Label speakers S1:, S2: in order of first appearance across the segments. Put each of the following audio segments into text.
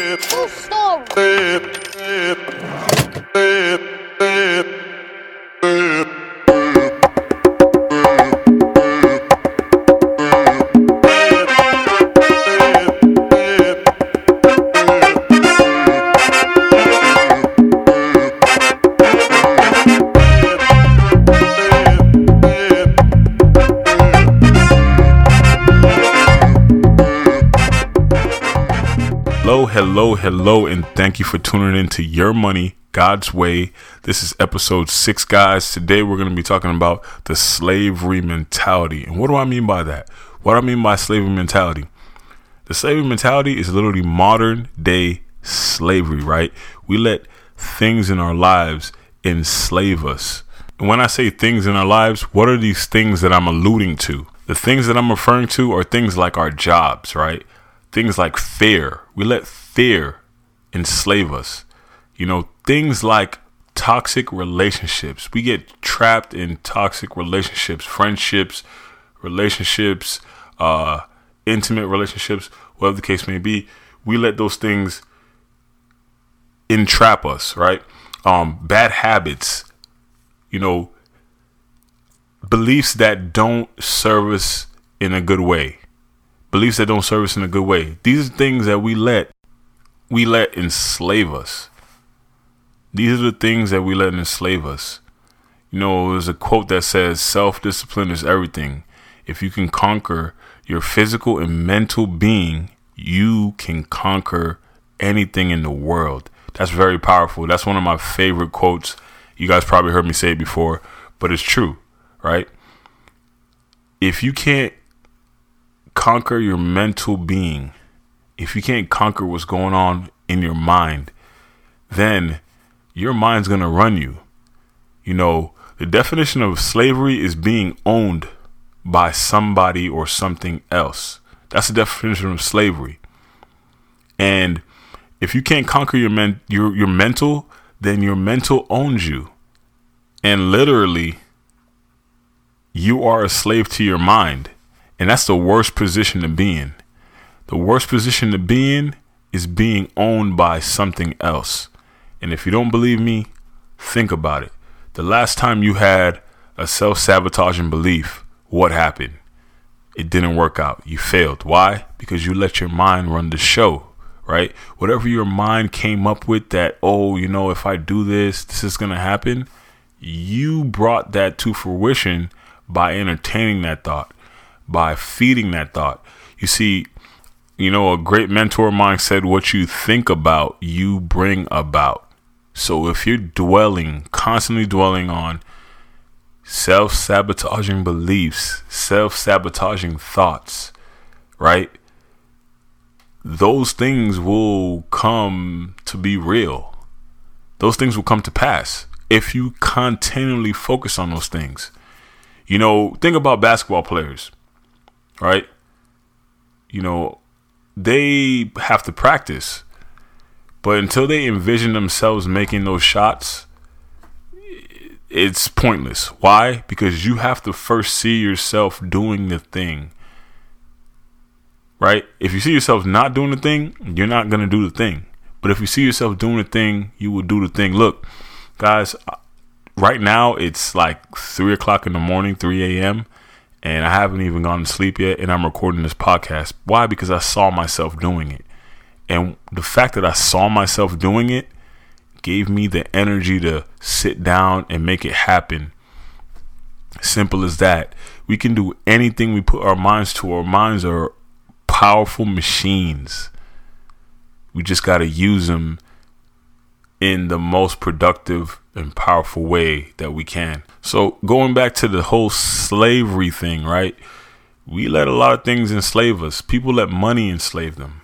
S1: True
S2: Hello, hello, and thank you for tuning in to Your Money, God's Way. This is episode six, guys. Today we're going to be talking about the slavery mentality. And what do I mean by that? What do I mean by slavery mentality? The slavery mentality is literally modern day slavery, right? We let things in our lives enslave us. And when I say things in our lives, what are these things that I'm alluding to? The things that I'm referring to are things like our jobs, right? Things like fear. We let fear enslave us. You know, things like toxic relationships. We get trapped in toxic relationships, friendships, relationships, uh, intimate relationships, whatever the case may be. We let those things entrap us, right? Um, bad habits, you know, beliefs that don't serve us in a good way beliefs that don't serve us in a good way. These are things that we let we let enslave us. These are the things that we let enslave us. You know, there's a quote that says self-discipline is everything. If you can conquer your physical and mental being, you can conquer anything in the world. That's very powerful. That's one of my favorite quotes. You guys probably heard me say it before, but it's true, right? If you can't conquer your mental being, if you can't conquer what's going on in your mind, then your mind's going to run you. You know, the definition of slavery is being owned by somebody or something else. That's the definition of slavery. And if you can't conquer your men your your mental, then your mental owns you. And literally you are a slave to your mind. And that's the worst position to be in. The worst position to be in is being owned by something else. And if you don't believe me, think about it. The last time you had a self sabotaging belief, what happened? It didn't work out. You failed. Why? Because you let your mind run the show, right? Whatever your mind came up with that, oh, you know, if I do this, this is going to happen, you brought that to fruition by entertaining that thought by feeding that thought. You see, you know, a great mentor of mine said, What you think about, you bring about. So if you're dwelling, constantly dwelling on self sabotaging beliefs, self sabotaging thoughts, right? Those things will come to be real. Those things will come to pass if you continually focus on those things. You know, think about basketball players right? You know, they have to practice. But until they envision themselves making those shots, it's pointless. Why? Because you have to first see yourself doing the thing. Right? If you see yourself not doing the thing, you're not going to do the thing. But if you see yourself doing the thing, you will do the thing. Look, guys, right now it's like 3 o'clock in the morning, 3 a.m and I haven't even gone to sleep yet, and I'm recording this podcast. Why? Because I saw myself doing it. And the fact that I saw myself doing it gave me the energy to sit down and make it happen. Simple as that. We can do anything we put our minds to. Our minds are powerful machines. We just got to use them in the most productive and powerful way that we can. So, going back to the whole slavery thing, right? We let a lot of things enslave us. People let money enslave them.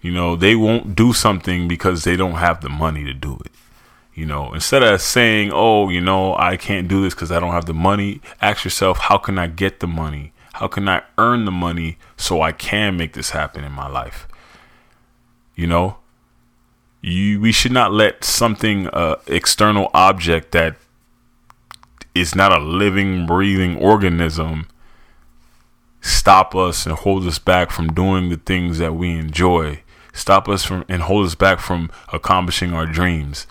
S2: You know, they won't do something because they don't have the money to do it. You know, instead of saying, oh, you know, I can't do this because I don't have the money, ask yourself, how can I get the money? How can I earn the money so I can make this happen in my life? You know, you we should not let something uh, external object that is not a living breathing organism stop us and hold us back from doing the things that we enjoy stop us from and hold us back from accomplishing our dreams.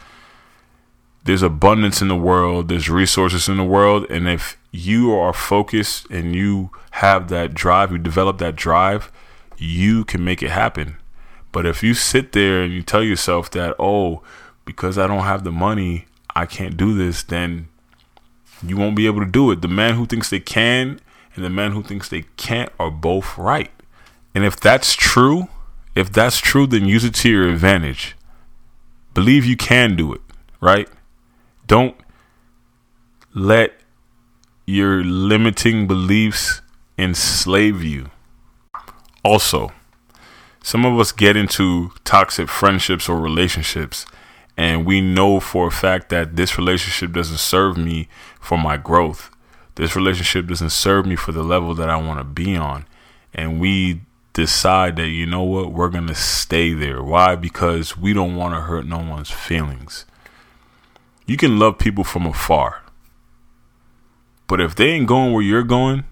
S2: There's abundance in the world, there's resources in the world, and if you are focused and you have that drive, you develop that drive, you can make it happen. But if you sit there and you tell yourself that, oh, because I don't have the money, I can't do this, then you won't be able to do it. The man who thinks they can and the man who thinks they can't are both right. And if that's true, if that's true, then use it to your advantage. Believe you can do it, right? Don't let your limiting beliefs enslave you. Also, some of us get into toxic friendships or relationships, and we know for a fact that this relationship doesn't serve me for my growth. This relationship doesn't serve me for the level that I want to be on. And we decide that, you know what, we're going to stay there. Why? Because we don't want to hurt no one's feelings. You can love people from afar. But if they ain't going where you're going,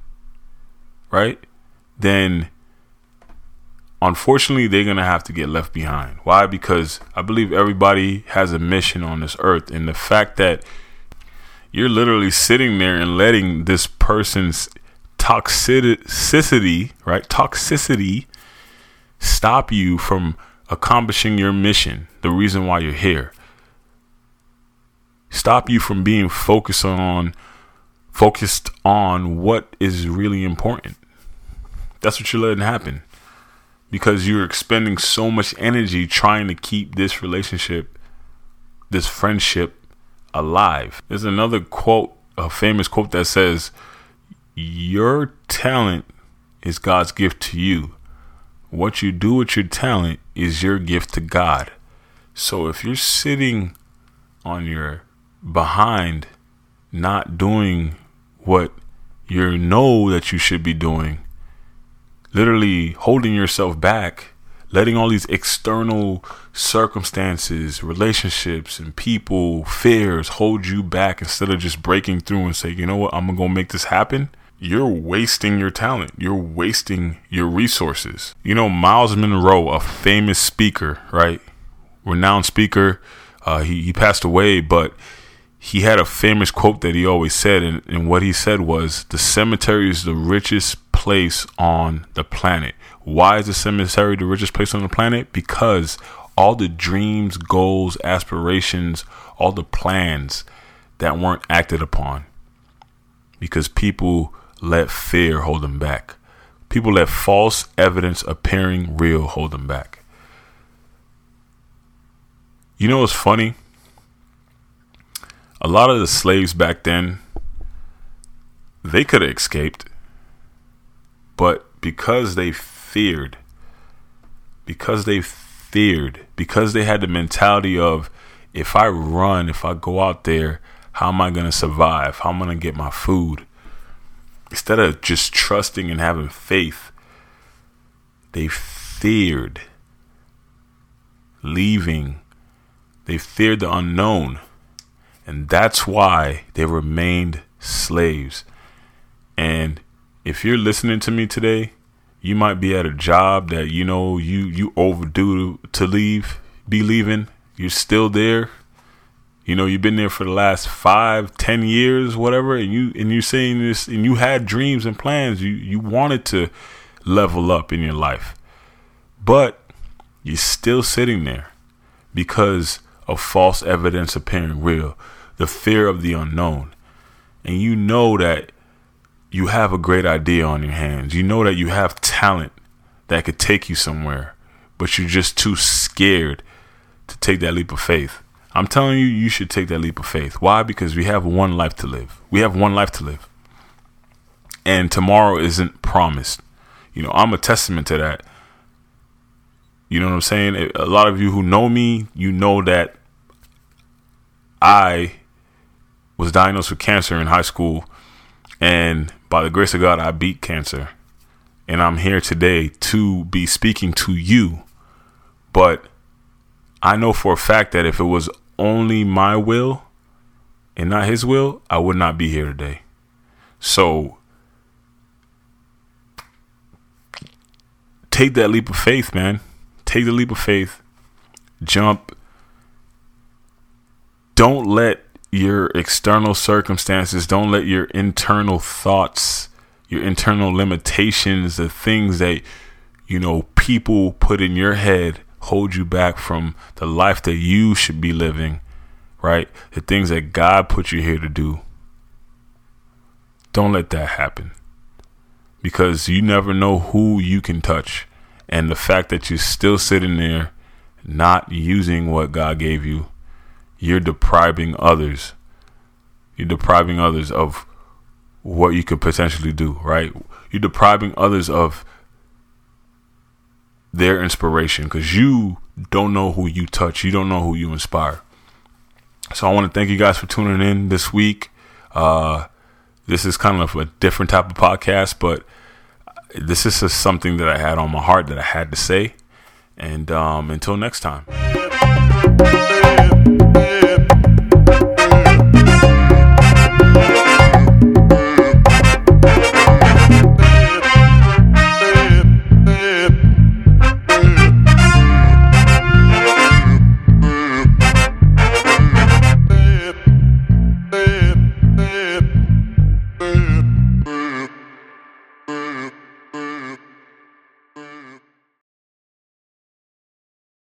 S2: right? Then unfortunately they're going to have to get left behind. Why? Because I believe everybody has a mission on this earth and the fact that you're literally sitting there and letting this person's toxicity, right? Toxicity stop you from accomplishing your mission, the reason why you're here. Stop you from being focused on focused on what is really important. That's what you're letting happen. Because you're expending so much energy trying to keep this relationship, this friendship alive. There's another quote, a famous quote that says, your talent is God's gift to you. What you do with your talent is your gift to God. So if you're sitting on your behind, not doing what you know that you should be doing, literally holding yourself back, letting all these external circumstances, relationships, and people, fears hold you back instead of just breaking through and say, you know what, I'm gonna go make this happen you're wasting your talent. You're wasting your resources. You know, Myles Munroe, a famous speaker, right? Renowned speaker. Uh, he, he passed away, but he had a famous quote that he always said. And, and what he said was, The cemetery is the richest place on the planet. Why is the cemetery the richest place on the planet? Because all the dreams, goals, aspirations, all the plans that weren't acted upon. Because people let fear hold them back. People let false evidence appearing real hold them back. You know what's funny? A lot of the slaves back then, they could have escaped. But because they feared, because they feared, because they had the mentality of if I run, if I go out there, how am I going to survive? How am I going to get my food? instead of just trusting and having faith, they feared leaving. They feared the unknown. And that's why they remained slaves. And if you're listening to me today, you might be at a job that you know you you overdue to leave, be leaving. You're still there. You know, you've been there for the last five, ten years, whatever, and you and you're saying this and you had dreams and plans. You you wanted to level up in your life. But you're still sitting there because of false evidence appearing real, the fear of the unknown. And you know that you have a great idea on your hands. You know that you have talent that could take you somewhere, but you're just too scared to take that leap of faith. I'm telling you, you should take that leap of faith. Why? Because we have one life to live. We have one life to live. And tomorrow isn't promised. You know, I'm a testament to that. You know what I'm saying? A lot of you who know me, you know that I was diagnosed with cancer in high school. And by the grace of God, I beat cancer. And I'm here today to be speaking to you. But I know for a fact that if it was only my will and not his will, I would not be here today. So take that leap of faith, man. take the leap of faith, jump. Don't let your external circumstances, don't let your internal thoughts, your internal limitations, the things that you know people put in your head hold you back from the life that you should be living, right? The things that God put you here to do. Don't let that happen. Because you never know who you can touch. And the fact that you're still sitting there not using what God gave you, you're depriving others. You're depriving others of what you could potentially do, right? You're depriving others of their inspiration because you don't know who you touch, you don't know who you inspire. So I want to thank you guys for tuning in this week. Uh, this is kind of a different type of podcast, but this is just something that I had on my heart that I had to say. And um, until next time.